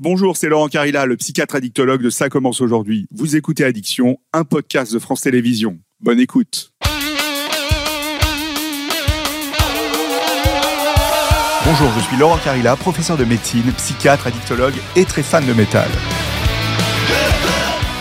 Bonjour, c'est Laurent Carilla, le psychiatre addictologue de Ça commence aujourd'hui. Vous écoutez Addiction, un podcast de France Télévisions. Bonne écoute. Bonjour, je suis Laurent Carilla, professeur de médecine, psychiatre, addictologue et très fan de métal.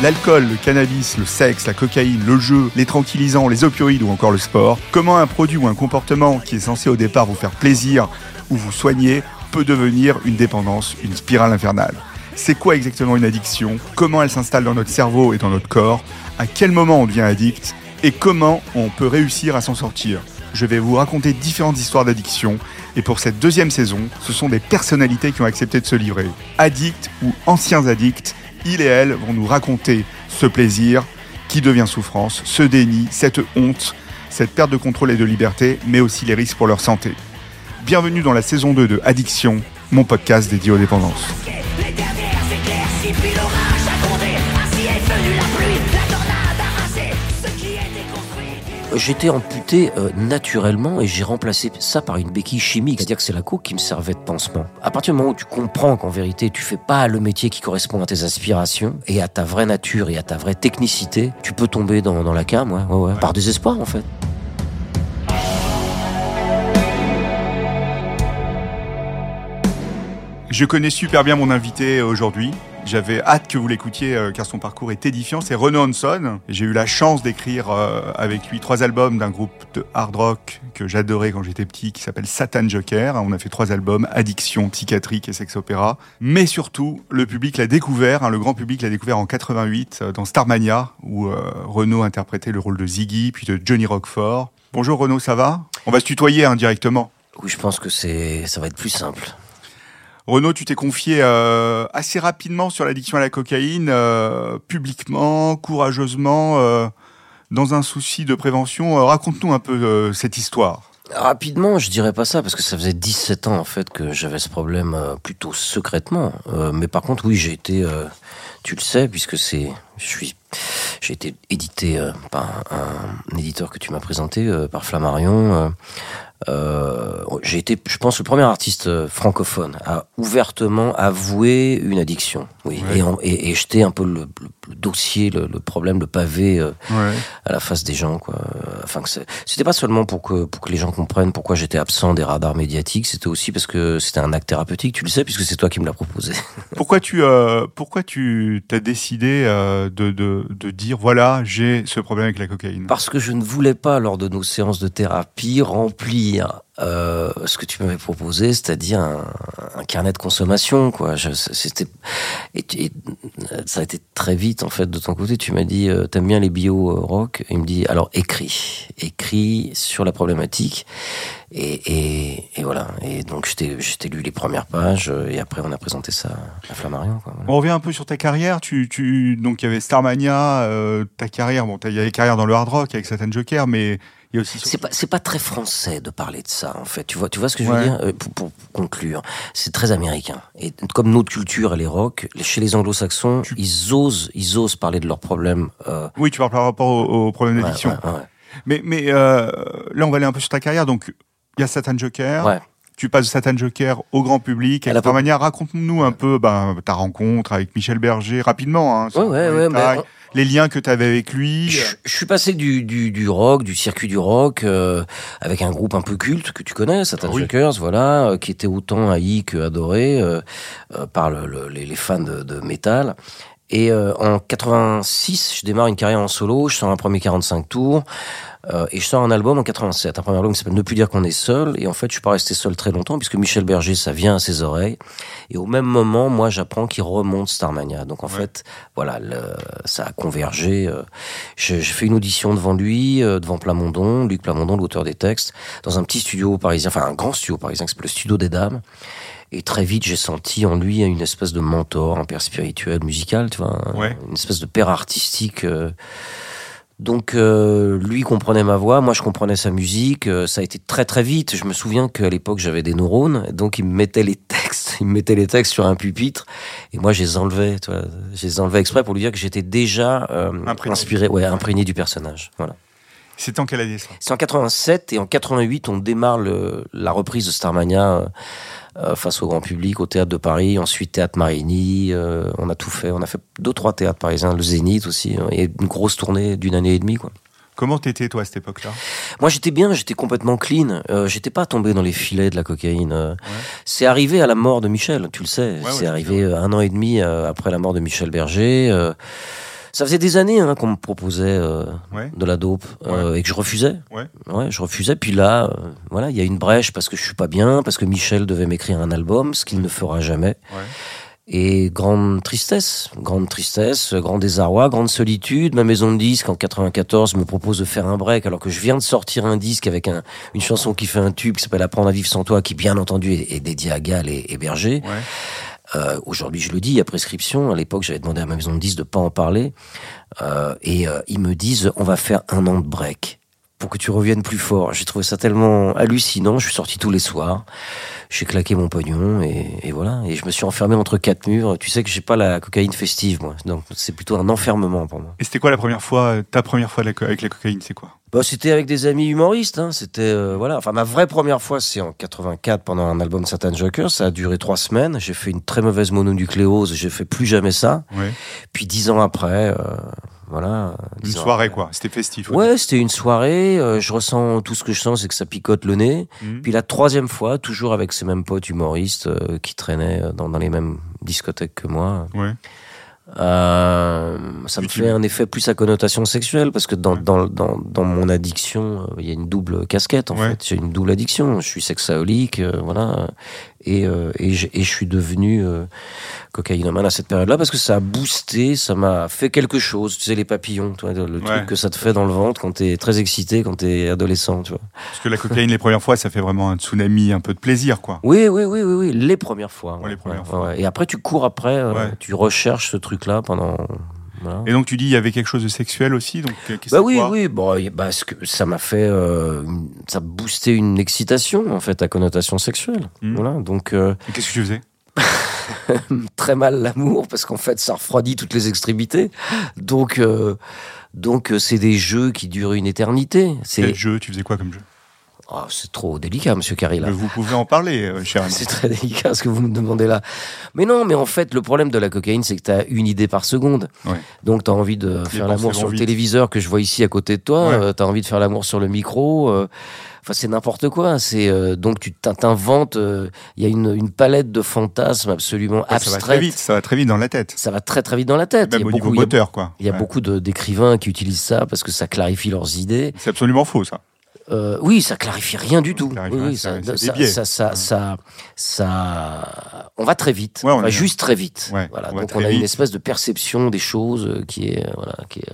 L'alcool, le cannabis, le sexe, la cocaïne, le jeu, les tranquillisants, les opioïdes ou encore le sport. Comment un produit ou un comportement qui est censé au départ vous faire plaisir ou vous soigner peut devenir une dépendance, une spirale infernale. C'est quoi exactement une addiction? Comment elle s'installe dans notre cerveau et dans notre corps? À quel moment on devient addict? Et comment on peut réussir à s'en sortir? Je vais vous raconter différentes histoires d'addiction et pour cette deuxième saison, ce sont des personnalités qui ont accepté de se livrer. Addicts ou anciens addicts, ils et elles vont nous raconter ce plaisir qui devient souffrance, ce déni, cette honte, cette perte de contrôle et de liberté, mais aussi les risques pour leur santé. Bienvenue dans la saison 2 de Addiction, mon podcast dédié aux dépendances. J'étais amputé euh, naturellement et j'ai remplacé ça par une béquille chimique. C'est-à-dire que c'est la coke qui me servait de pansement. À partir du moment où tu comprends qu'en vérité tu fais pas le métier qui correspond à tes aspirations et à ta vraie nature et à ta vraie technicité, tu peux tomber dans, la cam, ouais, ouais. par désespoir en fait. Je connais super bien mon invité aujourd'hui. J'avais hâte que vous l'écoutiez euh, car son parcours est édifiant. C'est Renaud Hanson. J'ai eu la chance d'écrire euh, avec lui trois albums d'un groupe de hard rock que j'adorais quand j'étais petit qui s'appelle Satan Joker. On a fait trois albums, Addiction, Psychiatrique et Sex Opéra. Mais surtout, le public l'a découvert, hein, le grand public l'a découvert en 88 euh, dans Starmania où Renaud interprétait le rôle de Ziggy puis de Johnny Rockford. Bonjour Renaud, ça va? On va se tutoyer hein, directement. Oui, je pense que ça va être plus simple. Renaud, tu t'es confié euh, assez rapidement sur l'addiction à la cocaïne, euh, publiquement, courageusement, euh, dans un souci de prévention. Raconte-nous un peu cette histoire. Rapidement, je dirais pas ça parce que ça faisait 17 ans en fait que j'avais ce problème plutôt secrètement. Mais par contre, oui, j'ai été, tu le sais, puisque c'est, j'ai été édité par un, éditeur que tu m'as présenté, par Flammarion. Euh, j'ai été, je pense, le premier artiste euh, francophone à ouvertement avouer une addiction. Oui, Ouais. et, en- et, et jeter un peu le, le- le dossier, le, le problème, le pavé euh, Ouais. à la face des gens quoi. Enfin c'était pas seulement pour que pour que les gens comprennent pourquoi j'étais absent des radars médiatiques c'était aussi parce que c'était un acte thérapeutique tu le sais puisque c'est toi qui me l'as proposé. Pourquoi tu, euh, pourquoi tu t'as décidé euh, de, de, de dire voilà j'ai ce problème avec la cocaïne? Parce que je ne voulais pas lors de nos séances de thérapie remplir euh, ce que tu m'avais proposé, c'est-à-dire un, un carnet de consommation, quoi. C'était et, et ça a été très vite en fait de ton côté. Tu m'as dit euh, t'aimes bien les bio euh, rock. Il me dit alors écris, écris sur la problématique. Et, et, et voilà. Et donc je t'ai je t'ai lu les premières pages euh, et après on a présenté ça à Flammarion. Quoi. On revient un peu sur ta carrière. Tu, tu, donc il y avait Starmania, euh, ta carrière. Bon, il y avait carrière dans le hard rock avec Satan Joker, mais il y a aussi. C'est pas c'est pas très français de parler de ça en fait. Tu vois tu vois ce que je veux Ouais. dire Euh, pour, pour conclure, c'est très américain. Et comme notre culture elle est rock, chez les Anglo-Saxons, ils osent ils osent parler de leurs problèmes. Euh, Oui, tu parles par rapport au, au problème ouais, d'addiction. ouais, ouais. Mais, mais euh, là, on va aller un peu sur ta carrière. Donc, il y a Satan Joker. Ouais. Tu passes de Satan Joker au grand public. À la Starmania, raconte-nous un peu ben, ta rencontre avec Michel Berger, rapidement. Hein, Ouais, ouais, mais- Les liens que tu avais avec lui. Je, je suis passé du, du, du rock, du circuit du rock, euh, avec un groupe un peu culte que tu connais, Satan Oui. Jokers, voilà, euh, qui était autant haï que adoré euh, euh, par le, le- les, les fans de, de métal. Et euh, en 86, je démarre une carrière en solo, je sors un premier 45 tours. Euh, et je sors un album en 87, un premier album qui s'appelle Ne plus dire qu'on est seul. Et en fait, je suis pas resté seul très longtemps puisque Michel Berger, ça vient à ses oreilles. Et au même moment, moi, j'apprends qu'il remonte Starmania. Donc en fait, voilà, le, ça a convergé. euh, J'ai j'ai fait une audition devant lui, euh, devant Plamondon, Luc Plamondon, l'auteur des textes, dans un petit studio parisien, enfin un grand studio parisien qui s'appelle le Studio des Dames. Et très vite, j'ai senti en lui une espèce de mentor, un père spirituel, musical, tu vois, Ouais. une espèce de père artistique. euh, donc euh, lui comprenait ma voix, moi je comprenais sa musique. euh, ça a été très très vite. Je me souviens qu'à l'époque j'avais des neurones, donc il me mettait les textes, il me mettait les textes sur un pupitre, et moi je les enlevais. Tu vois, je les enlevais exprès pour lui dire que j'étais déjà euh, Imprégné. inspiré, ouais, imprégné du personnage. Voilà. C'était en quelle année ça? C'est en 87 et en 88 on démarre le, la reprise de Starmania euh, euh, face au grand public au théâtre de Paris, ensuite théâtre Marigny, euh, on a tout fait, on a fait deux trois théâtres parisiens, le Zénith aussi et une grosse tournée d'une année et demie quoi. Comment t'étais toi à cette époque-là? Moi j'étais bien, j'étais complètement clean, euh, j'étais pas tombé dans les filets de la cocaïne. euh. C'est arrivé à la mort de Michel, tu le sais. ouais, c'est arrivé un an et demi après la mort de Michel Berger. euh. Ça faisait des années hein, qu'on me proposait euh, Ouais. de la dope euh, et que je refusais. Ouais. Ouais, je refusais. Puis là, euh, voilà, il y a une brèche parce que je suis pas bien, parce que Michel devait m'écrire un album, ce qu'il ne fera jamais. Ouais. Et grande tristesse, grande tristesse, grand désarroi, grande solitude. Ma maison de disques en 94 me propose de faire un break alors que je viens de sortir un disque avec un, une chanson qui fait un tube qui s'appelle Apprendre à vivre sans toi, qui bien entendu est, est dédié à Gall et, et Berger. Ouais. Euh, Aujourd'hui, je le dis, il y a prescription. À l'époque, j'avais demandé à ma maison de disques de pas en parler. Euh, et euh, ils me disent, on va faire un an de break pour que tu reviennes plus fort. J'ai trouvé ça tellement hallucinant. Je suis sorti tous les soirs. J'ai claqué mon pognon et, et voilà. Et je me suis enfermé entre quatre murs. Tu sais que j'ai pas la cocaïne festive, moi. Donc c'est plutôt un enfermement pour moi. Et c'était quoi la première fois, ta première fois avec la cocaïne, c'est quoi? Bah, c'était avec des amis humoristes. Hein. C'était euh, voilà. Enfin, ma vraie première fois, c'est en 84 pendant un album Satan Joker. Ça a duré trois semaines. J'ai fait une très mauvaise mononucléose. J'ai fait plus jamais ça. Ouais. Puis dix ans après, euh, voilà. Une soirée après. quoi, c'était festif. Ouais, c'était une soirée. euh, je ressens tout ce que je sens, c'est que ça picote le nez. Mhm. Puis la troisième fois, toujours avec ces mêmes potes humoristes euh, qui traînaient euh, dans, dans les mêmes discothèques que moi. Ouais. Euh, ça me fait un effet plus à connotation sexuelle parce que dans, Ouais. dans, dans, dans mon addiction, euh, il y a une double casquette en Ouais. fait. J'ai une double addiction. Je suis sexaholique, euh, voilà, et, euh, et, je- et je suis devenu euh, cocaïnomane à cette période-là parce que ça a boosté, ça m'a fait quelque chose. Tu sais les papillons, le Ouais. truc que ça te fait dans le ventre quand t'es très excité, quand t'es adolescent, tu vois. Parce que la cocaïne, les premières fois, ça fait vraiment un tsunami, un peu de plaisir quoi. Oui, oui, oui, oui, oui, les premières fois. Ouais, les premières fois. Et après tu cours après, euh, tu recherches ce truc-là pendant. Voilà. Et donc tu dis il y avait quelque chose de sexuel aussi, donc Bah oui, oui, bon, y- parce que ça m'a fait, euh, ça a boosté une excitation en fait à connotation sexuelle. Mhm. Voilà, donc euh, Qu'est-ce que tu faisais très mal l'amour parce qu'en fait ça refroidit toutes les extrémités. Donc euh, donc euh, c'est des jeux qui durent une éternité. C'est jeu? Tu faisais quoi comme jeu? Oh, c'est trop délicat, Monsieur. Mais Vous pouvez en parler, euh, cher ami. C'est très délicat ce que vous me demandez là. Mais non, mais en fait, le problème de la cocaïne, c'est que tu as une idée par seconde. Ouais. Donc, tu as envie de faire l'amour sur le vite. téléviseur que je vois ici à côté de toi. Ouais. tu as envie de faire l'amour sur le micro. euh, Enfin, c'est n'importe quoi. C'est euh, donc tu t'in- t'inventes. euh, Il y a une, une palette de fantasmes absolument Ouais, ça va très vite, ça va très vite dans la tête. Ça va très très vite dans la tête. Même il y a au niveau beaucoup, a- moteur quoi. il y a Ouais. beaucoup d'écrivains qui utilisent ça parce que ça clarifie leurs idées. C'est absolument faux ça. Euh, oui, ça clarifie rien du tout. Oui, oui, ça, ça, ça, ça, on va très vite. Ouais, on on va juste très vite. Ouais, voilà. on Donc on a une espèce de perception des choses euh, qui est, euh, voilà, qui est.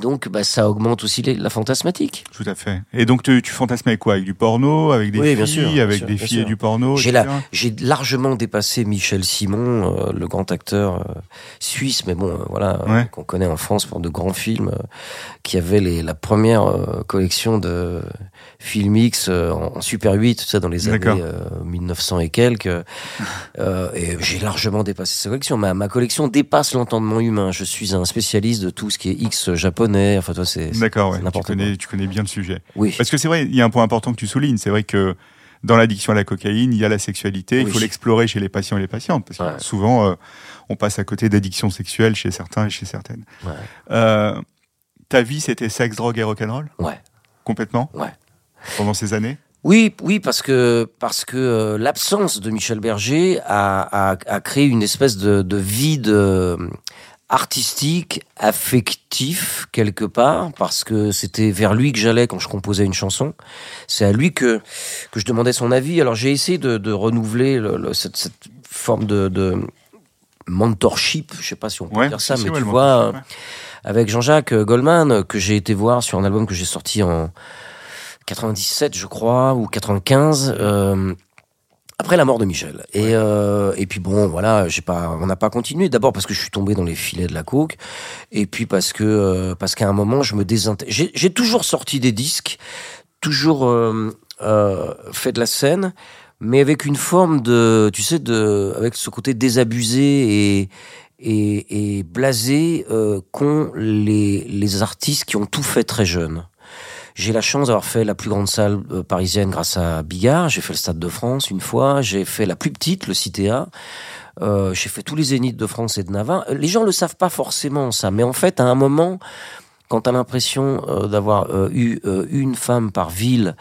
Donc, bah, ça augmente aussi les- la fantasmatique. Tout à fait. Et donc tu, tu fantasmais avec quoi? Avec du porno, avec des Oui, bien filles, bien avec sûr, des bien filles et du porno. J'ai etc. la- J'ai largement dépassé Michel Simon, euh, le grand acteur euh, suisse, mais bon, euh, voilà, Ouais. qu'on connaît en France pour de grands films, qui avait les, la première collection de film X en, en Super 8, tout ça dans les années D'accord. euh, 1900 et quelques. Et j'ai largement dépassé sa collection. Ma, ma collection dépasse l'entendement humain. Je suis un spécialiste de tout ce qui est X japonais. Enfin, toi, c'est c'est- D'accord, ouais. Tu connais, tu connais bien le sujet. Oui. Parce que c'est vrai, il y a un point important que tu soulignes. C'est vrai que dans l'addiction à la cocaïne, il y a la sexualité. Il faut l'explorer chez les patients et les patientes. Parce que Ouais. souvent, euh, on passe à côté d'addictions sexuelles chez certains et chez certaines. Ouais. Euh, ta vie, c'était sexe, drogue et rock'n'roll? Ouais. Complètement? Ouais. Pendant ces années? Oui, oui, parce que parce que euh, l'absence de Michel Berger a, a, a créé une espèce de, de vide artistique, affectif quelque part, parce que c'était vers lui que j'allais quand je composais une chanson. C'est à lui que que je demandais son avis. Alors j'ai essayé de, de renouveler le- le- cette, cette forme de, de mentorship, je sais pas si on peut Ouais, dire ça, mais tu vois, ouais. avec Jean-Jacques Goldman euh, que j'ai été voir sur un album que j'ai sorti en 97 je crois ou 95 euh, après la mort de Michel. Et euh, et puis bon voilà j'ai pas on n'a pas continué. D'abord parce que je suis tombé dans les filets de la coke. Et puis parce que euh, parce qu'à un moment je me désintègre j'ai j'ai toujours sorti des disques toujours euh, euh, fait de la scène mais avec une forme de tu sais de avec ce côté désabusé et et, et blasé euh, qu'ont les, les artistes qui ont tout fait très jeunes. J'ai la chance d'avoir fait la plus grande salle euh, parisienne grâce à Bigard. J'ai fait le Stade de France une fois. J'ai fait la plus petite, le Citéa. Euh, j'ai fait tous les zéniths de France et de Navarre. Euh, Les gens le savent pas forcément ça, mais en fait, à un moment, quand t'as l'impression euh, d'avoir eu une femme par ville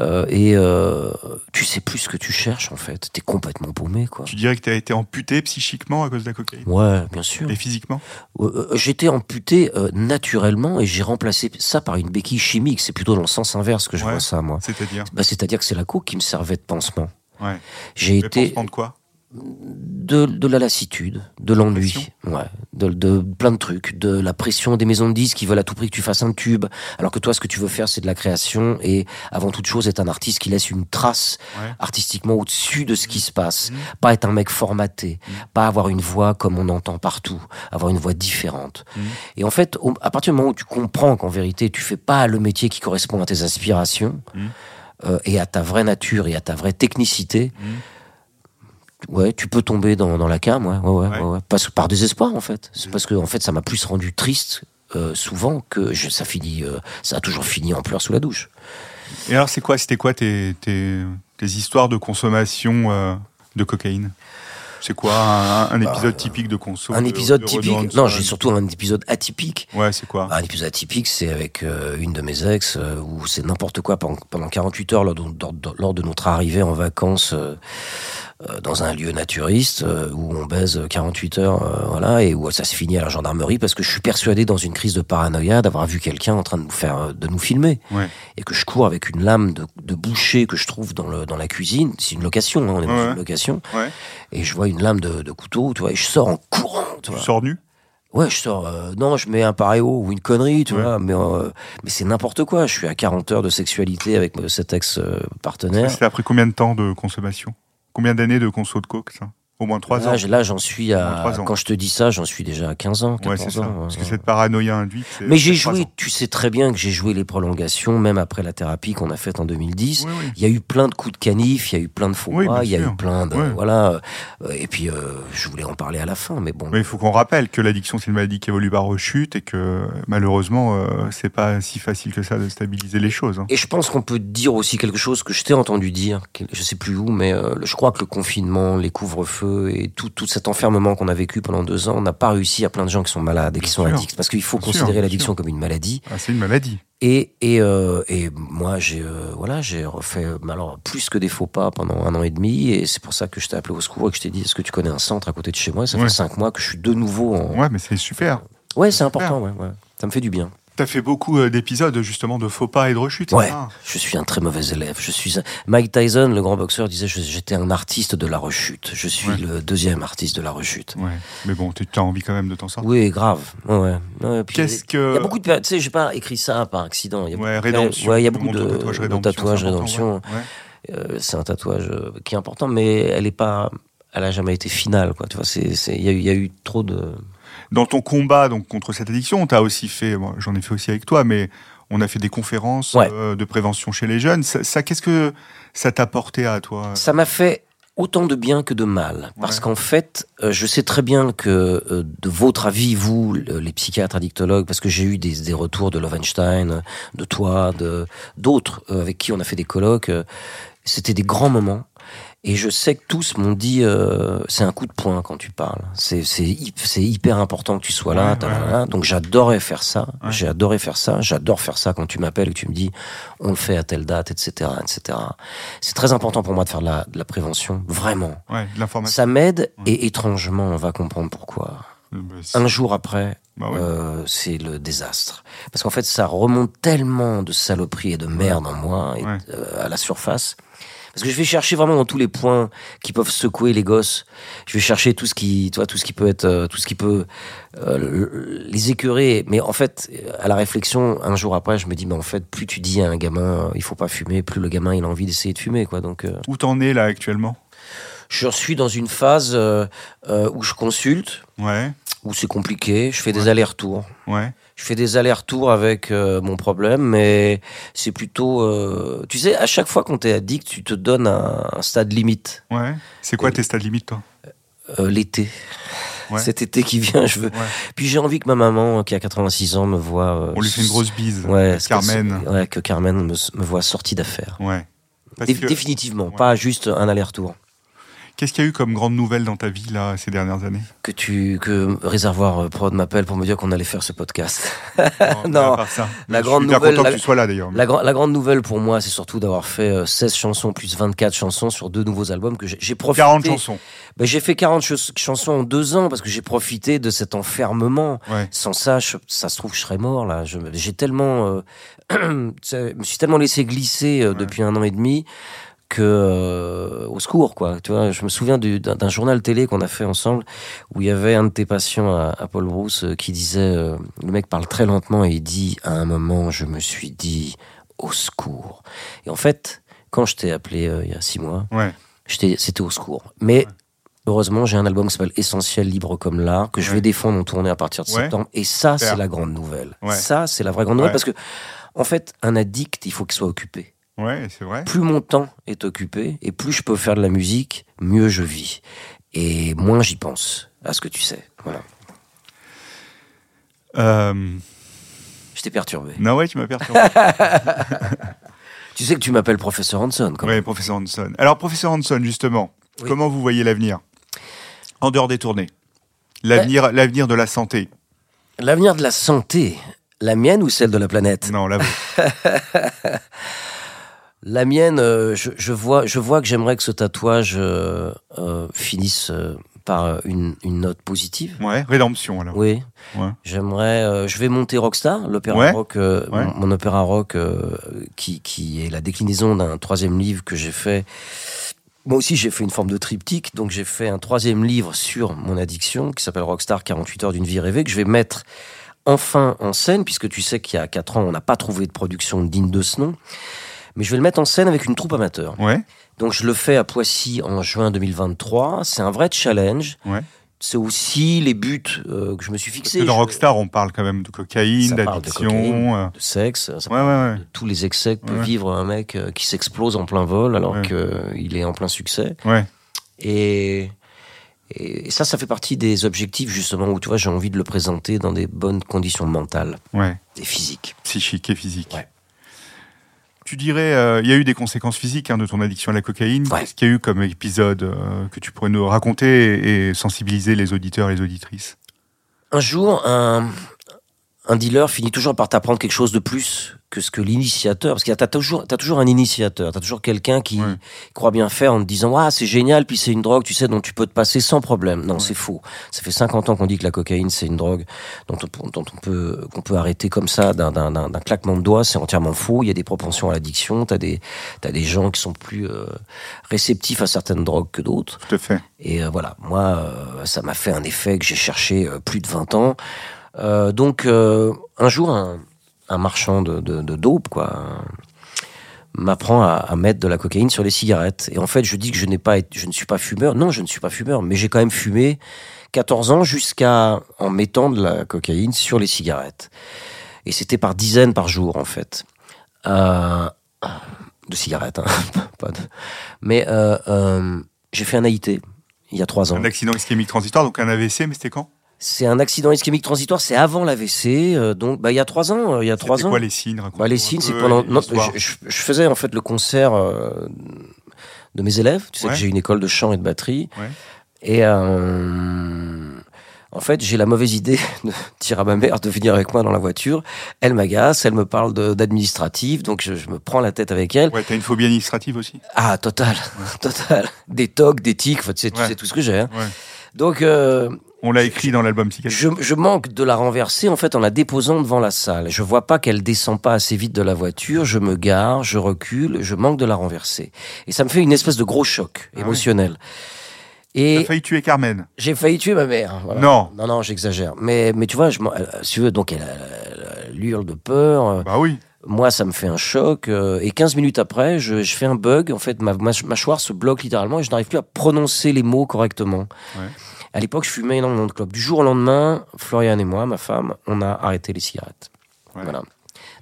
euh, et euh, tu sais plus ce que tu cherches en fait, t'es complètement paumé quoi. Tu dirais que tu as été amputé psychiquement à cause de la cocaïne Ouais, bien sûr. Et physiquement Euh, euh, J'étais amputé naturellement et j'ai remplacé ça par une béquille chimique. C'est plutôt dans le sens inverse que je Ouais. vois ça, moi. C'est-à-dire Bah, C'est-à-dire que c'est la coke qui me servait de pansement. Ouais. J'ai été pansement de quoi de, de la lassitude, de l'ennui, ouais, de, de plein de trucs, de la pression des maisons de disques qui veulent à tout prix que tu fasses un tube, alors que toi, ce que tu veux faire, c'est de la création et avant toute chose, être un artiste qui laisse une trace Ouais. artistiquement au-dessus de ce qui se passe, Mhm. pas être un mec formaté, pas avoir une voix comme on entend partout, avoir une voix différente. Et en fait, au- à partir du moment où tu comprends qu'en vérité, tu fais pas le métier qui correspond à tes aspirations euh, et à ta vraie nature et à ta vraie technicité. Ouais, tu peux tomber dans, dans la cam, ouais, ouais, ouais, Ouais. Parce, par désespoir en fait. C'est parce que en fait, ça m'a plus rendu triste euh, souvent que je, ça finit, euh, ça a toujours fini en pleurs sous la douche. Et alors, c'est quoi C'était quoi tes, tes, tes histoires de consommation euh, de cocaïne? C'est quoi un, un épisode typique de conso Bah, un de- épisode de typique. Rodin Non, j'ai surtout un épisode atypique. Ouais, c'est quoi? Un épisode atypique, c'est avec une de mes ex où c'est n'importe quoi pendant, pendant 48 heures lors de, lors- de notre arrivée en vacances dans un lieu naturiste euh, où on baise 48 heures, euh, voilà, et où ça se finit à la gendarmerie parce que je suis persuadé dans une crise de paranoïa d'avoir vu quelqu'un en train de nous faire, euh, de nous filmer Ouais. et que je cours avec une lame de, de boucher que je trouve dans, le, dans la cuisine. C'est une location, hein, on est dans Ouais. une location, Ouais. et je vois une lame de, de couteau, tu vois, et je sors en courant, tu sors nu? Ouais, je sors. euh, non, je mets un paréo ou une connerie, tu Ouais. vois. Mais euh, mais c'est n'importe quoi. Je suis à 40 heures de sexualité avec euh, cet ex euh, partenaire. C'était après combien de temps de consommation? Combien d'années de conso de coke, ça? Au moins 3 ans Là, j'en suis à. Quand je te dis ça, j'en suis déjà à 15 ans, 14 Ouais, c'est ça. ans. Parce que ouais. cette paranoïa induite. Mais j'ai joué. ans. Tu sais très bien que j'ai joué les prolongations, même après la thérapie qu'on a faite en 2010. Oui, oui. Il y a eu plein de coups de canif, il y a eu plein de faux Oui, pas, il y a eu plein de voilà. euh, Et puis euh, je voulais en parler à la fin, mais bon. Mais il faut qu'on rappelle que l'addiction, c'est une maladie qui évolue par rechute et que malheureusement, euh, c'est pas si facile que ça de stabiliser les choses. hein. Et je pense qu'on peut dire aussi quelque chose que je t'ai entendu dire, je sais plus où, mais euh, je crois que le confinement, les couvre-feux et tout, tout cet enfermement qu'on a vécu pendant deux ans n'a pas réussi à plein de gens qui sont malades et qui Bien sont sûr. addicts. Parce qu'il faut Bien considérer l'addiction comme une maladie. Ah, c'est une maladie. Et, et, euh, et moi, j'ai euh, voilà, j'ai refait euh, alors plus que des faux pas pendant un an et demi, et c'est pour ça que je t'ai appelé au secours et que je t'ai dit est-ce que tu connais un centre à côté de chez moi? Ça Ouais. fait cinq mois que je suis de nouveau en. Ouais, mais c'est super. Ouais, c'est important, ouais, ouais. Ça me fait du bien. T'as fait beaucoup euh, d'épisodes justement de faux pas et de rechutes. Ouais, ça je suis un très mauvais élève. Je suis Mike Tyson, le grand boxeur, disait j'étais un artiste de la rechute. Je suis Ouais. le deuxième artiste de la rechute. Ouais. Mais bon, tu as envie quand même de t'en sortir. Oui, grave. Ouais, Qu'est-ce Il y a que. beaucoup de, tu sais, j'ai pas écrit ça par accident. Il y a Ouais, beaucoup- rédemption. Ouais, il y a beaucoup de, rédemption. tatouages rédemption. Euh, c'est un tatouage euh, qui est important, mais elle est pas, elle a jamais été finale, quoi. Tu vois, c'est, y il y a eu trop de. Dans ton combat donc contre cette addiction, tu as aussi fait, bon, j'en ai fait aussi avec toi, mais on a fait des conférences Ouais. euh, de prévention chez les jeunes. Ça, ça, qu'est-ce que ça t'a apporté à toi Ça m'a fait autant de bien que de mal. Parce Ouais. qu'en fait, euh, je sais très bien que euh, de votre avis, vous, le- les psychiatres addictologues, parce que j'ai eu des, des retours de Lovenstein, euh, de toi, de d'autres euh, avec qui on a fait des colloques, euh, c'était des grands moments. Et je sais que tous m'ont dit, euh, c'est un coup de poing quand tu parles. C'est c'est hy- c'est hyper important que tu sois là. Ouais, ouais. Donc j'adorais faire ça. J'ai adoré faire ça. J'adore faire ça quand tu m'appelles et que tu me dis, on le fait à telle date, etc., etc. C'est très important pour moi de faire de la, de la prévention, vraiment. Ouais, de l'information. Ça m'aide et étrangement, on va comprendre pourquoi. Euh, bah, Un jour après, bah ouais. euh, c'est le désastre. Parce qu'en fait, ça remonte tellement de saloperies et de merde en moi et, Ouais. euh, à la surface. Parce que je vais chercher vraiment dans tous les points qui peuvent secouer les gosses. Je vais chercher tout ce qui, tu vois, tout ce qui peut être, euh, tout ce qui peut euh, le- les écœurer. Mais en fait, à la réflexion, un jour après, je me dis, mais en fait, plus tu dis à un gamin, euh, il faut pas fumer, plus le gamin il a envie d'essayer de fumer, quoi. Donc, euh, Où t'en es là actuellement? je suis dans une phase euh, où je consulte, Ouais, où c'est compliqué. Je fais des allers-retours. ouais. Je fais des allers-retours avec euh, mon problème, mais c'est plutôt... euh, tu sais, à chaque fois qu'on t'es addict, tu te donnes un, un stade limite. Ouais. C'est quoi Et- tes stades limites, toi? Euh, L'été. Ouais. Cet été qui vient, je veux. Ouais. Puis j'ai envie que ma maman, qui a 86 ans, me voit. On lui fait une grosse bise. Ouais, que Carmen. c'est- Ouais, que Carmen me, me voit sortie d'affaires. Ouais. Dé- que- Définitivement, Ouais. pas juste un aller-retour. Qu'est-ce qu'il y a eu comme grande nouvelle dans ta vie là ces dernières années? Que tu, que Réservoir euh, Prod m'appelle pour me dire qu'on allait faire ce podcast. à part ça. la Je grande suis nouvelle, la- que tu sois là d'ailleurs. La, gra- la grande nouvelle pour moi, c'est surtout d'avoir fait euh, 16 chansons plus 24 chansons sur deux nouveaux albums que j'ai profité. 40 chansons. Ben, j'ai fait 40 ch- chansons en deux ans parce que j'ai profité de cet enfermement. Ouais. Sans ça, je- ça se trouve, je serais mort là. Je- J'ai tellement, euh, je me suis tellement laissé glisser euh, depuis un an et demi que euh, au secours quoi. Tu vois, je me souviens du- d'un journal télé qu'on a fait ensemble où il y avait un de tes patients à, à Paul Brousse euh, qui disait, euh, le mec parle très lentement et il dit à un moment, je me suis dit au secours. Et en fait, quand je t'ai appelé euh, il y a six mois, Ouais. c'était au secours. Mais heureusement, j'ai un album qui s'appelle Essentiel libre comme l'art que je Ouais. vais défendre en tournée à partir de Ouais. septembre. Et ça, c'est la grande nouvelle. Ouais. Ça, c'est la vraie grande nouvelle parce que, en fait, un addict, il faut qu'il soit occupé. Ouais, c'est vrai. Plus mon temps est occupé et plus je peux faire de la musique, mieux je vis. Et moins j'y pense à ce que tu sais. Voilà. Euh... Je t'ai perturbé. Non, ouais, tu m'as perturbé. Tu sais que tu m'appelles professeur Hanson, ouais, professeur Hanson. Alors, professeur Hanson, justement, Oui. comment vous voyez l'avenir? En dehors des tournées L'avenir, l'avenir de la santé L'avenir de la santé, la mienne ou celle de la planète? Non, là, La mienne, euh, je, je vois, je vois que j'aimerais que ce tatouage euh, euh, finisse euh, par une, une note positive. ouais, rédemption alors. Oui. Ouais. J'aimerais. je vais monter Rockstar, l'opéra Ouais. rock, Ouais. mon, mon opéra rock, qui, qui est la déclinaison d'un troisième livre que j'ai fait. Moi aussi, j'ai fait une forme de triptyque, donc j'ai fait un troisième livre sur mon addiction qui s'appelle Rockstar 48 heures d'une vie rêvée que je vais mettre enfin en scène, puisque tu sais qu'il y a 4 ans, on n'a pas trouvé de production digne de ce nom. Mais je vais le mettre en scène avec une troupe amateur. Ouais, Donc je le fais à Poissy en juin 2023. C'est un vrai challenge. ouais. C'est aussi les buts euh, que je me suis Parce que dans Je- Rockstar, on parle quand même de cocaïne, de d'addiction. euh, de sexe, ça Ouais, de tous les excès que peut vivre un mec euh, qui s'explose en plein vol alors qu'il est en plein succès. Et, et ça, ça fait partie des objectifs justement où tu vois, j'ai envie de le présenter dans des bonnes conditions mentales ouais. et physiques. Psychique et physique. Ouais. Tu dirais, euh, il y a eu des conséquences physiques hein, de ton addiction à la cocaïne. Ouais. Qu'est-ce qu'il y a eu comme épisode euh, que tu pourrais nous raconter et, et sensibiliser les auditeurs et les auditrices? Un jour, un, un dealer finit toujours par t'apprendre quelque chose de plus que ce que l'initiateur, parce que t'as toujours, t'as toujours un initiateur, t'as toujours quelqu'un qui Ouais. croit bien faire en te disant ah c'est génial, puis c'est une drogue, tu sais, dont tu peux te passer sans problème. Non, c'est faux. Ça fait 50 ans qu'on dit que la cocaïne c'est une drogue dont on, dont on peut qu'on peut arrêter comme ça d'un d'un d'un d'un claquement de doigts. C'est entièrement faux. Il y a des propensions à l'addiction. T'as des t'as des gens qui sont plus euh, réceptifs à certaines drogues que d'autres. Tout à fait. Et euh, voilà, moi, euh, ça m'a fait un effet que j'ai cherché plus de 20 ans. Euh, donc, euh, un jour, un, un marchand de, de, dope, quoi, m'apprend à, mettre de la cocaïne sur les cigarettes. Et en fait, je dis que je n'ai pas, je ne suis pas fumeur. Non, je ne suis pas fumeur, mais j'ai quand même fumé 14 ans jusqu'à en mettant de la cocaïne sur les cigarettes. Et c'était par dizaines par jour, en fait. Euh, de cigarettes, hein, pas de... Mais euh, euh, j'ai fait un AIT il y a trois ans. Un accident ischémique transitoire, donc un AVC, mais c'était quand? C'est un accident ischémique transitoire, c'est avant l'AVC, euh, donc bah, il y a trois ans. euh, il y a trois ans. quoi les signes? Bah, les signes, c'est pendant. non, je, je- je faisais en fait le concert euh, de mes élèves. Tu sais Ouais. que j'ai une école de chant et de batterie. Ouais. Et euh, en fait, j'ai la mauvaise idée de dire à ma mère de venir avec moi dans la voiture. Elle m'agace, elle me parle d'administratif, donc je, je me prends la tête avec elle. Ouais, t'as une phobie administrative aussi? Ah, total, total. Des tocs, des tics, tu sais, tu sais tout ce que j'ai. hein. Donc, euh, On l'a écrit dans l'album psychiatrique. je, je manque de la renverser en fait en la déposant devant la salle. Je vois pas qu'elle descend pas assez vite de la voiture. Je me gare, je recule, je manque de la renverser. Et ça me fait une espèce de gros choc Ah émotionnel. T'as Et failli tuer Carmen. j'ai failli tuer ma mère. voilà. Non. non, non, j'exagère. Mais, mais tu vois, je, si tu veux, donc elle, elle- elle hurle de peur. euh, Bah oui. Moi, ça me fait un choc. euh, et 15 minutes après, je, je fais un bug. En fait, ma, ma mâchoire se bloque littéralement et je n'arrive plus à prononcer les mots correctement. Ouais. À l'époque, je fumais énormément de clopes. Du jour au lendemain, Florian et moi, ma femme, on a arrêté les cigarettes. Ouais. Voilà.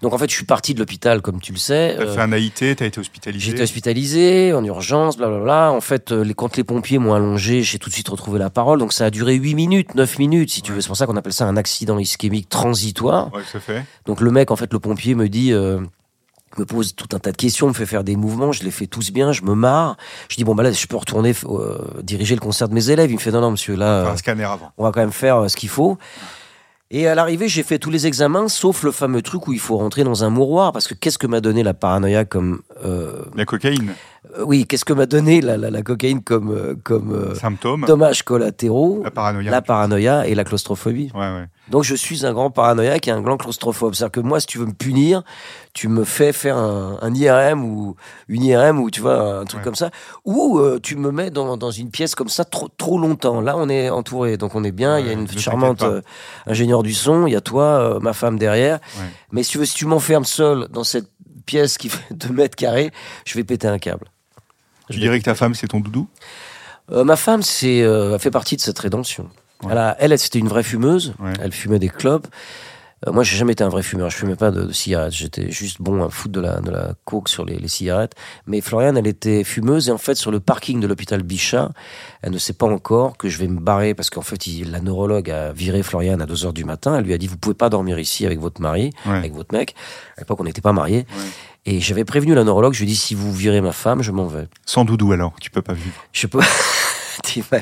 Donc en fait, je suis parti de l'hôpital, comme tu le sais. T'as Euh, fait un AIT, t'as été hospitalisé. J'étais hospitalisé en urgence, blablabla. En fait, euh, les, quand les pompiers m'ont allongé, j'ai tout de suite retrouvé la parole. Donc ça a duré 8 minutes, 9 minutes, si tu veux. C'est pour ça qu'on appelle ça un accident ischémique transitoire. Ouais, ça fait. Donc le mec, en fait, le pompier me dit, euh, me pose tout un tas de questions, me fait faire des mouvements, je les fais tous bien, je me marre. Je dis bon bah là, je peux retourner euh, diriger le concert de mes élèves. Il me fait non non monsieur, là, Enfin, un scanner avant. on va quand même faire euh, ce qu'il faut. Et à l'arrivée, j'ai fait tous les examens, sauf le fameux truc où il faut rentrer dans un mouroir, parce que qu'est-ce que m'a donné la paranoïa comme euh, La cocaïne, oui, qu'est-ce que m'a donné la, la, la cocaïne comme comme symptômes, dommages collatéraux, la paranoïa. la paranoïa et la claustrophobie. Ouais, ouais. Donc je suis un grand paranoïaque et un grand claustrophobe. C'est-à-dire que moi, si tu veux me punir, tu me fais faire un, un IRM ou une IRM ou tu vois un truc Ouais. comme ça, ou euh, tu me mets dans, dans une pièce comme ça trop trop longtemps. Là, on est entouré, donc on est bien. il y a une charmante euh, ingénieure du son. Il y a toi, euh, ma femme derrière. Ouais. Mais si tu veux, si tu m'enfermes seul dans cette pièce qui fait 2 mètres carrés, je vais péter un câble. Tu dirais que ta femme, c'est ton doudou? Ma femme, c'est fait partie de cette rédemption. Elle, a- elle, c'était une vraie fumeuse. Elle fumait des clopes. Euh, moi, j'ai jamais été un vrai fumeur. Je fumais pas de, de cigarettes. J'étais juste bon à foutre de la, de la coke sur les, les cigarettes. Mais Floriane, elle était fumeuse. Et en fait, sur le parking de l'hôpital Bichat, elle ne sait pas encore que je vais me barrer parce qu'en fait, il- la neurologue a viré Floriane à 2 heures du matin. Elle lui a dit, vous pouvez pas dormir ici avec votre mari, Ouais. avec votre mec. À l'époque, on n'était pas mariés. Ouais. Et j'avais prévenu la neurologue. Je lui ai dit, si vous virez ma femme, je m'en vais. Sans doudou alors, tu peux pas vivre. Je peux. Tu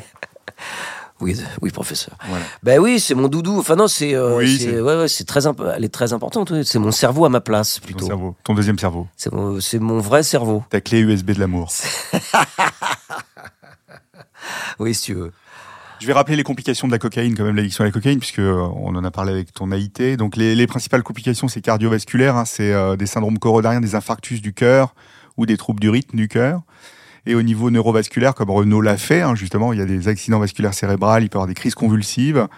oui, oui, professeur. Voilà. Ben oui, c'est mon doudou. Enfin non, c'est euh, Oui, c'est- c'est- ouais, ouais, c'est très imp- elle est très importante. oui. C'est mon cerveau à ma place Ton plutôt. cerveau, ton deuxième cerveau, C'est mon, c'est mon vrai cerveau. ta clé USB de l'amour. Oui, si tu veux. Je vais rappeler les complications de la cocaïne, quand même, l'addiction à la cocaïne, puisque euh, on en a parlé avec ton AIT. Donc, les, les principales complications, c'est cardiovasculaire, hein, c'est euh, des syndromes coronariens, des infarctus du cœur ou des troubles du rythme du cœur. Et au niveau neurovasculaire, comme Renaud l'a fait, hein, justement, il y a des accidents vasculaires cérébrales, il peut y avoir des crises convulsives.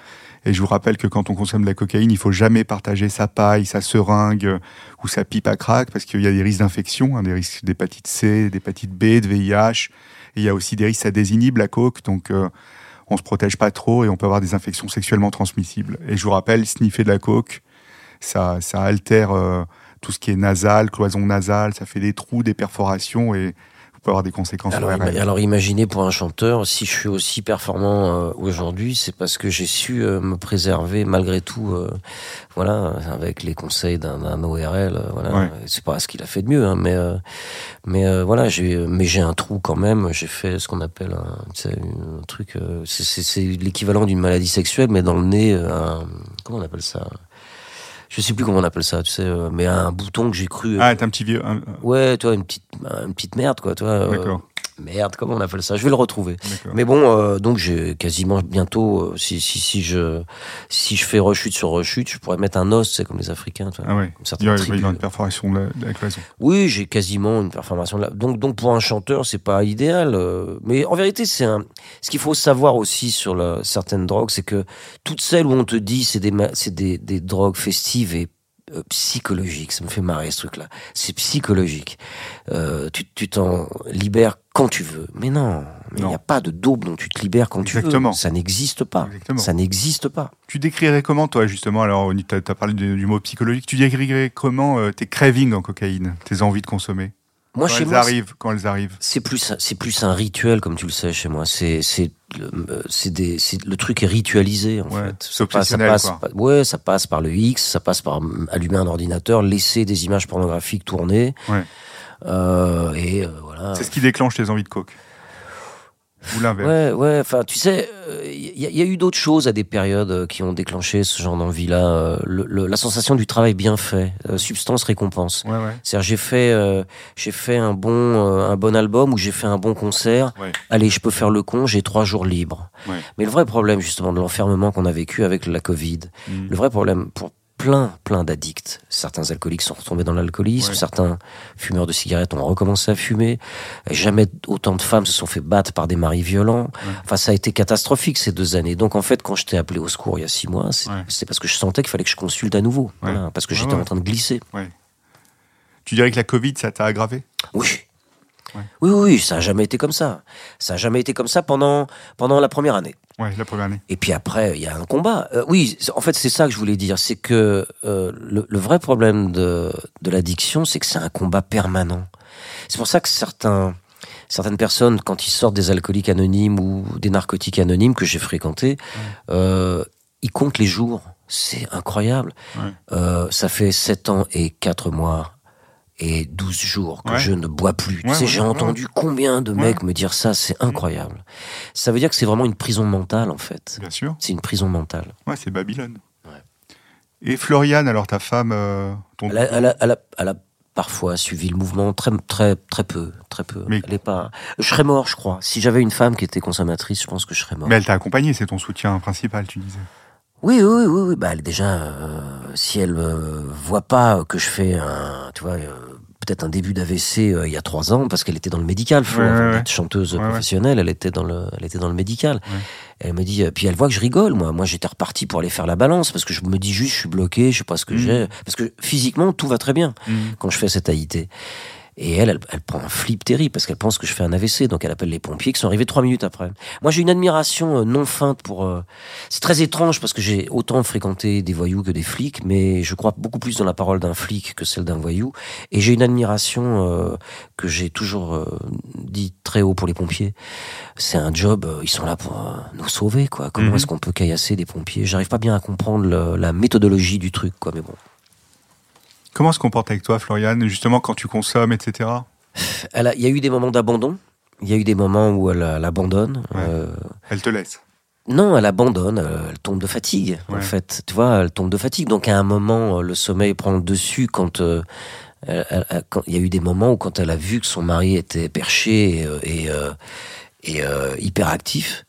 Et je vous rappelle que quand on consomme de la cocaïne, il faut jamais partager sa paille, sa seringue euh, ou sa pipe à crack, parce qu'il y a des risques d'infection, hein, des risques d'hépatite C, d'hépatite B, de VIH. Et il y a aussi des risques, ça désinhibe la coke, donc euh, on se protège pas trop et on peut avoir des infections sexuellement transmissibles. Et je vous rappelle, sniffer de la coke, ça, ça altère euh, tout ce qui est nasal, cloison nasale, ça fait des trous, des perforations et vous pouvez avoir des conséquences Alors, imaginez pour un chanteur, si je suis aussi performant euh, aujourd'hui, c'est parce que j'ai su euh, me préserver malgré tout, euh, voilà, avec les conseils d'un ORL. euh, voilà, Ouais. c'est pas ce qu'il a fait de mieux, hein, mais euh, mais euh, voilà, j'ai mais j'ai un trou quand même. J'ai fait ce qu'on appelle un, un truc, euh, c'est- l'équivalent d'une maladie sexuelle, mais dans le nez, un, comment on appelle ça Je sais plus comment on appelle ça, tu sais, euh, mais un bouton que j'ai cru. euh, Ah, t'es un petit vieux. un- Ouais, toi, une petite, une petite merde, quoi, toi. euh, D'accord. Merde, comment on appelle ça? Je vais le retrouver. Mais bon, euh, donc j'ai quasiment bientôt, euh, si, si, si je si je fais rechute sur rechute, je pourrais mettre un os, c'est comme les Africains. Ah ouais. Il y a il tribus. y a une perforation de la, de la cloison. Oui, j'ai quasiment une performation là. Donc, donc pour un chanteur, c'est pas idéal. euh, mais en vérité, c'est un. Ce qu'il faut savoir aussi sur la, certaines drogues, c'est que toutes celles où on te dit c'est des c'est des, des drogues festives et euh, psychologiques, ça me fait marrer ce truc-là. C'est psychologique. Euh, tu tu t'en libères quand tu veux. Mais non, il n'y a pas de daube dont tu te libères quand Exactement. tu veux. Ça n'existe pas. Exactement. Ça n'existe pas. Tu décrirais comment, toi, justement, alors, tu as, parlé du, du mot psychologique, tu décrirais comment euh, tes cravings en cocaïne, tes envies de consommer? Moi, Quand chez elles moi, arrivent, quand elles arrivent. C'est plus, un- c'est plus un rituel, comme tu le sais chez moi. C'est, c'est, le- euh, c'est des, le truc est ritualisé, en Ouais, fait. Ça passe- ça passe quoi. ouais, ça passe par le X, ça passe par mm, allumer un ordinateur, laisser des images pornographiques tourner. Ouais. Euh, et euh, voilà. C'est ce qui déclenche tes envies de coke. Ou l'inverse. Ouais, ouais. Enfin, tu sais, il y, a- y a eu d'autres choses à des périodes euh, qui ont déclenché ce genre d'envie-là. Euh, la sensation du travail bien fait, euh, substance récompense. Ouais, ouais. C'est-à-dire j'ai fait euh, j'ai fait un bon euh, un bon album ou j'ai fait un bon concert. Ouais. Allez, je peux faire le con, j'ai trois jours libres. Mais le vrai problème justement de l'enfermement qu'on a vécu avec la Covid, Mm. le vrai problème pour plein plein d'addicts, certains alcooliques sont retombés dans l'alcoolisme, Ouais. certains fumeurs de cigarettes ont recommencé à fumer. Jamais autant de femmes se sont fait battre par des maris violents. Enfin, ça a été catastrophique ces deux années. Donc en fait, quand je t'ai appelé au secours il y a six mois, c'est Ouais. parce que je sentais qu'il fallait que je consulte à nouveau. Voilà, parce que j'étais en train de glisser. Tu dirais que la Covid, ça t'a aggravé? Oui. Ouais. Oui, oui, oui, ça a jamais été comme ça. Ça a jamais été comme ça pendant, pendant la première année. Ouais, la première année. Et puis après, il y a un combat. Euh, oui, en fait, c'est ça que je voulais dire. C'est que euh, le, le vrai problème de, de l'addiction, c'est que c'est un combat permanent. C'est pour ça que certains, certaines personnes, quand ils sortent des alcooliques anonymes ou des narcotiques anonymes que j'ai fréquentés, euh, ils comptent les jours. C'est incroyable. Ouais. Ça fait 7 ans et 4 mois et 12 jours que Ouais. je ne bois plus. Tu sais, j'ai entendu combien de mecs me dire ça, c'est incroyable. Ça veut dire que c'est vraiment une prison mentale, en fait. Bien sûr. C'est une prison mentale. Ouais, c'est Babylone. Et Floriane, alors ta femme, euh, ton Elle a, elle a- elle a- elle a parfois suivi le mouvement très, très, très peu, très peu. Mais- Elle est pas. Je serais mort, je crois. Si j'avais une femme qui était consommatrice, je pense que je serais mort. Mais elle t'a accompagné, c'est ton soutien principal, tu disais. Oui, oui, oui, oui. Bah, elle, déjà, euh, si elle euh, voit pas que je fais un, tu vois, euh, peut-être un début d'AVC euh, il y a trois ans, parce qu'elle était dans le médical, Ouais, ouais, d'être chanteuse Ouais, professionnelle, elle était dans le, elle était dans le médical. Elle me dit, euh, puis elle voit que je rigole, moi. Moi, j'étais reparti pour aller faire la balance, parce que je me dis juste, je suis bloqué, je sais pas ce que Mhm. j'ai, parce que physiquement, tout va très bien Mhm. quand je fais cette AIT. Et elle, elle, elle prend un flip terrible parce qu'elle pense que je fais un AVC, donc elle appelle les pompiers qui sont arrivés trois minutes après. Moi, j'ai une admiration euh, non feinte pour. euh, C'est très étrange parce que j'ai autant fréquenté des voyous que des flics, mais je crois beaucoup plus dans la parole d'un flic que celle d'un voyou. Et j'ai une admiration euh, que j'ai toujours euh, dit très haut pour les pompiers. C'est un job, euh, ils sont là pour euh, nous sauver, quoi. Comment Mhm. est-ce qu'on peut caillasser des pompiers? J'arrive pas bien à comprendre le- la méthodologie du truc, quoi. Mais bon. Comment se comporte avec toi, Floriane, justement quand tu consommes, etc. A- Il y a eu des moments d'abandon. Il y a eu des moments où elle, elle abandonne. Ouais. Euh, Elle te laisse. non, elle abandonne. euh, Elle tombe de fatigue. En fait, tu vois, elle tombe de fatigue. Donc à un moment, euh, le sommeil prend le dessus. Quand euh, elle- elle- elle- quand- il y a eu des moments où quand elle a vu que son mari était perché et, euh, et, euh, et, euh, hyperactif,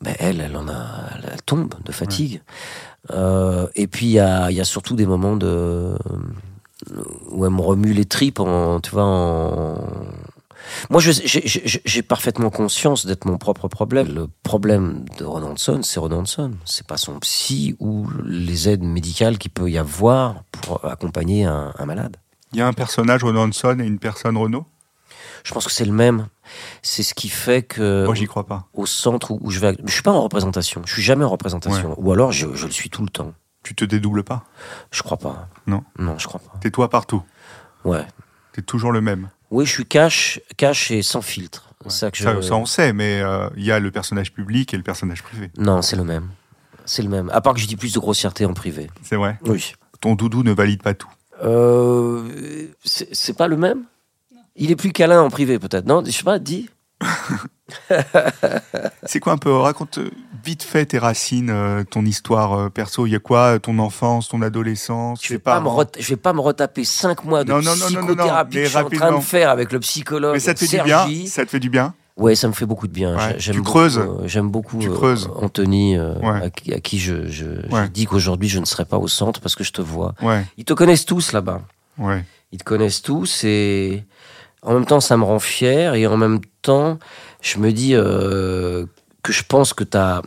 ben elle, elle en a, elle, tombe de fatigue. Euh, et puis il y a, il y a surtout des moments de où elle me remue les tripes en, tu vois, en... Moi, j'ai- parfaitement conscience d'être mon propre problème. Le problème de Ronaldson, c'est Ronaldson. C'est pas son psy ou les aides médicales qu'il peut y avoir pour accompagner un, un malade. Il y a un personnage Renaud Hanson et une personne Renaud Je pense que c'est le même. C'est ce qui fait que Moi, j'y crois pas. au centre où, où je vais, je suis pas en représentation. Je suis jamais en représentation. Ou alors je, je le suis tout le temps. Tu te dédoubles pas? Je crois pas. Non? Non, je crois pas. T'es toi partout? Ouais. T'es toujours le même? Oui, je suis cash, cash et sans filtre. Ça que je. Ça, ça, on sait, mais euh, il y a le personnage public et le personnage privé. Non, c'est le même. C'est le même. À part que je dis plus de grossièreté en privé. C'est vrai? Oui. Ton doudou ne valide pas tout. Euh, c'est c'est pas le même? Il est plus câlin en privé, peut-être. Non, je sais pas, dis. C'est quoi un peu Raconte vite fait tes racines, euh, ton histoire euh, perso. Il y a quoi euh, Ton enfance, ton adolescence Je vais, pas me je vais pas me retaper cinq mois de Non, non, non, non, non, non, psychothérapie que je suis en train de faire avec le psychologue Mais ça te fait Sergi. du bien Ça te fait du bien Ouais, ça me fait beaucoup de bien. Ouais. J'aime Tu beaucoup, creuses. euh, J'aime beaucoup Tu euh. Anthony, euh, Ouais. à, qui, à qui je, je, dis qu'aujourd'hui je ne serai pas au centre parce que je te vois. Ouais, Ils te connaissent tous là-bas. ouais. Ils te connaissent tous et en même temps ça me rend fier et en même temps je me dis euh, que je pense que tu as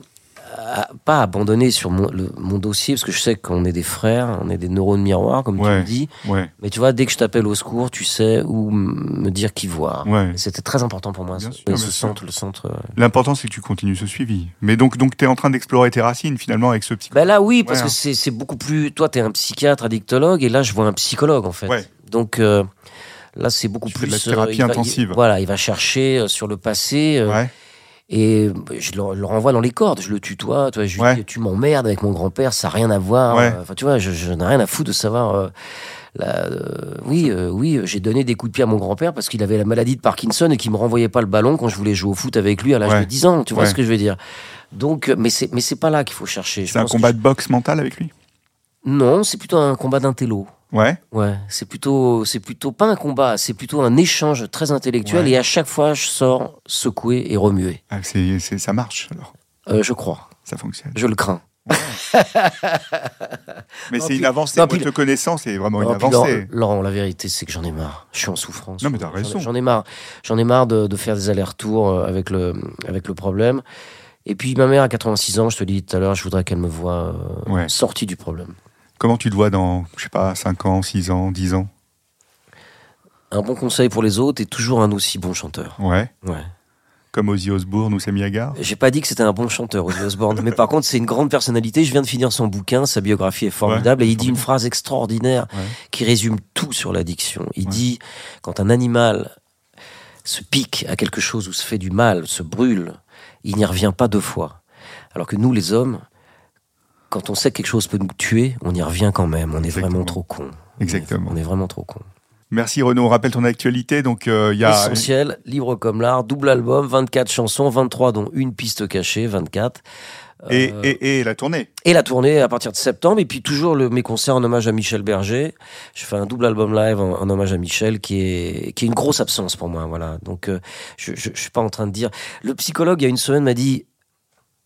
pas abandonné sur mon, le- mon dossier parce que je sais qu'on est des frères, on est des neurones miroirs comme tu me dis. Ouais, Mais tu vois, dès que je t'appelle au secours, tu sais où me dire qui voir. ouais. C'était très important pour moi. Bien ce, sûr, et bien ce sûr. centre, le centre. euh. L'important, c'est que tu continues ce suivi. Mais donc, donc tu es en train d'explorer tes racines, finalement, avec ce psychologue. Ben là, oui, parce que hein. c'est beaucoup plus. Toi, t'es un psychiatre, addictologue, et là, je vois un psychologue, en fait. Donc euh, là, c'est beaucoup Tu fais plus. de la thérapie il va- il- intensive. voilà, il va chercher euh, sur le passé. euh, Ouais, Et je le, le renvoie dans les cordes, je le tutoie, tu vois, je lui Ouais. dis, tu m'emmerdes avec mon grand-père, ça n'a rien à voir. Ouais. euh, Enfin, tu vois, je, je n'ai rien à foutre de savoir. euh, la- euh, oui, euh, oui, euh, j'ai donné des coups de pied à mon grand-père parce qu'il avait la maladie de Parkinson et qu'il me renvoyait pas le ballon quand je voulais jouer au foot avec lui à l'âge Ouais. de 10 ans. Tu vois ce que je veux dire Donc, euh, mais c'est mais c'est pas là qu'il faut chercher. C'est un combat de boxe mental avec lui? Non, c'est plutôt un combat d'intello. Ouais, Ouais, c'est plutôt, c'est plutôt pas un combat, c'est plutôt un échange très intellectuel Ouais. et à chaque fois je sors secoué et remué. Ah, c'est, c'est- ça marche alors, Euh, je crois, ça fonctionne. je le crains. Mais c'est une avancée, non, puis- te connaissant, c'est vraiment une Non, avancée. Laurent, la vérité, c'est que j'en ai marre. Je suis en souffrance. Non, mais t'as raison. J'en ai marre. J'en ai marre de, de faire des allers-retours euh, avec le, avec le problème. Et puis ma mère a 86 ans, je te dis tout à l'heure, je voudrais qu'elle me voie euh, Ouais. sortie du problème. Comment tu te vois dans, je sais pas, 5 ans, 6 ans, 10 ans? Un bon conseil pour les autres et toujours un aussi bon chanteur. Ouais. Ouais. Comme Ozzy Osbourne ou Sammy Hagar. J'ai pas dit que c'était un bon chanteur, Ozzy Osbourne, mais par contre, c'est une grande personnalité. Je viens de finir son bouquin, sa biographie est formidable, Ouais, et il dit une phrase extraordinaire Ouais. qui résume tout sur l'addiction. Il Ouais. dit quand un animal se pique à quelque chose ou se fait du mal, se brûle, il n'y revient pas deux fois. Alors que nous, les hommes, quand on sait que quelque chose peut nous tuer, on y revient quand même. On est Exactement. vraiment trop con. Exactement. On est vraiment trop con. Merci Renaud. On rappelle ton actualité. Donc, euh, il y a. Essentiel, libre comme l'art, double album, 24 chansons, 23 dont une piste cachée, 24. Et, Euh, et, et la tournée. Et la tournée à partir de septembre, et puis toujours le, mes concerts en hommage à Michel Berger. Je fais un double album live en, en hommage à Michel, qui est qui est une grosse absence pour moi. Voilà. Donc euh, je, je je suis pas en train de dire. Le psychologue il y a une semaine m'a dit.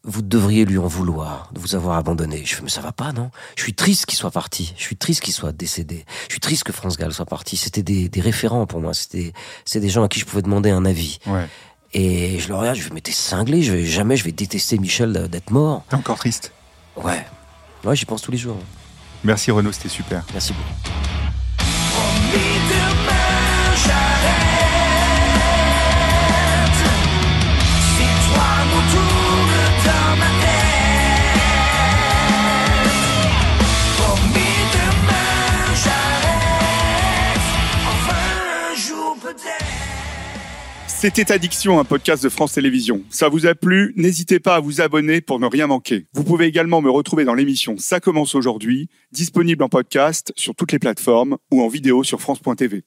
Vous devriez lui en vouloir de vous avoir abandonné. Je fais mais ça va pas non? Je suis triste qu'il soit parti. Je suis triste qu'il soit décédé. Je suis triste que France Gall soit parti. C'était des, des référents pour moi. C'était c'est des gens à qui je pouvais demander un avis. Ouais. Et je le regarde, je vais mais t'es cinglé. Je vais jamais je vais détester Michel d'être mort. T'es encore triste? Ouais. Ouais, j'y pense tous les jours. Merci Renaud, c'était super. Merci beaucoup. C'était Addiction, un podcast de France Télévisions. Ça vous a plu N'hésitez pas à vous abonner pour ne rien manquer. Vous pouvez également me retrouver dans l'émission Ça commence aujourd'hui, disponible en podcast sur toutes les plateformes ou en vidéo sur France.tv.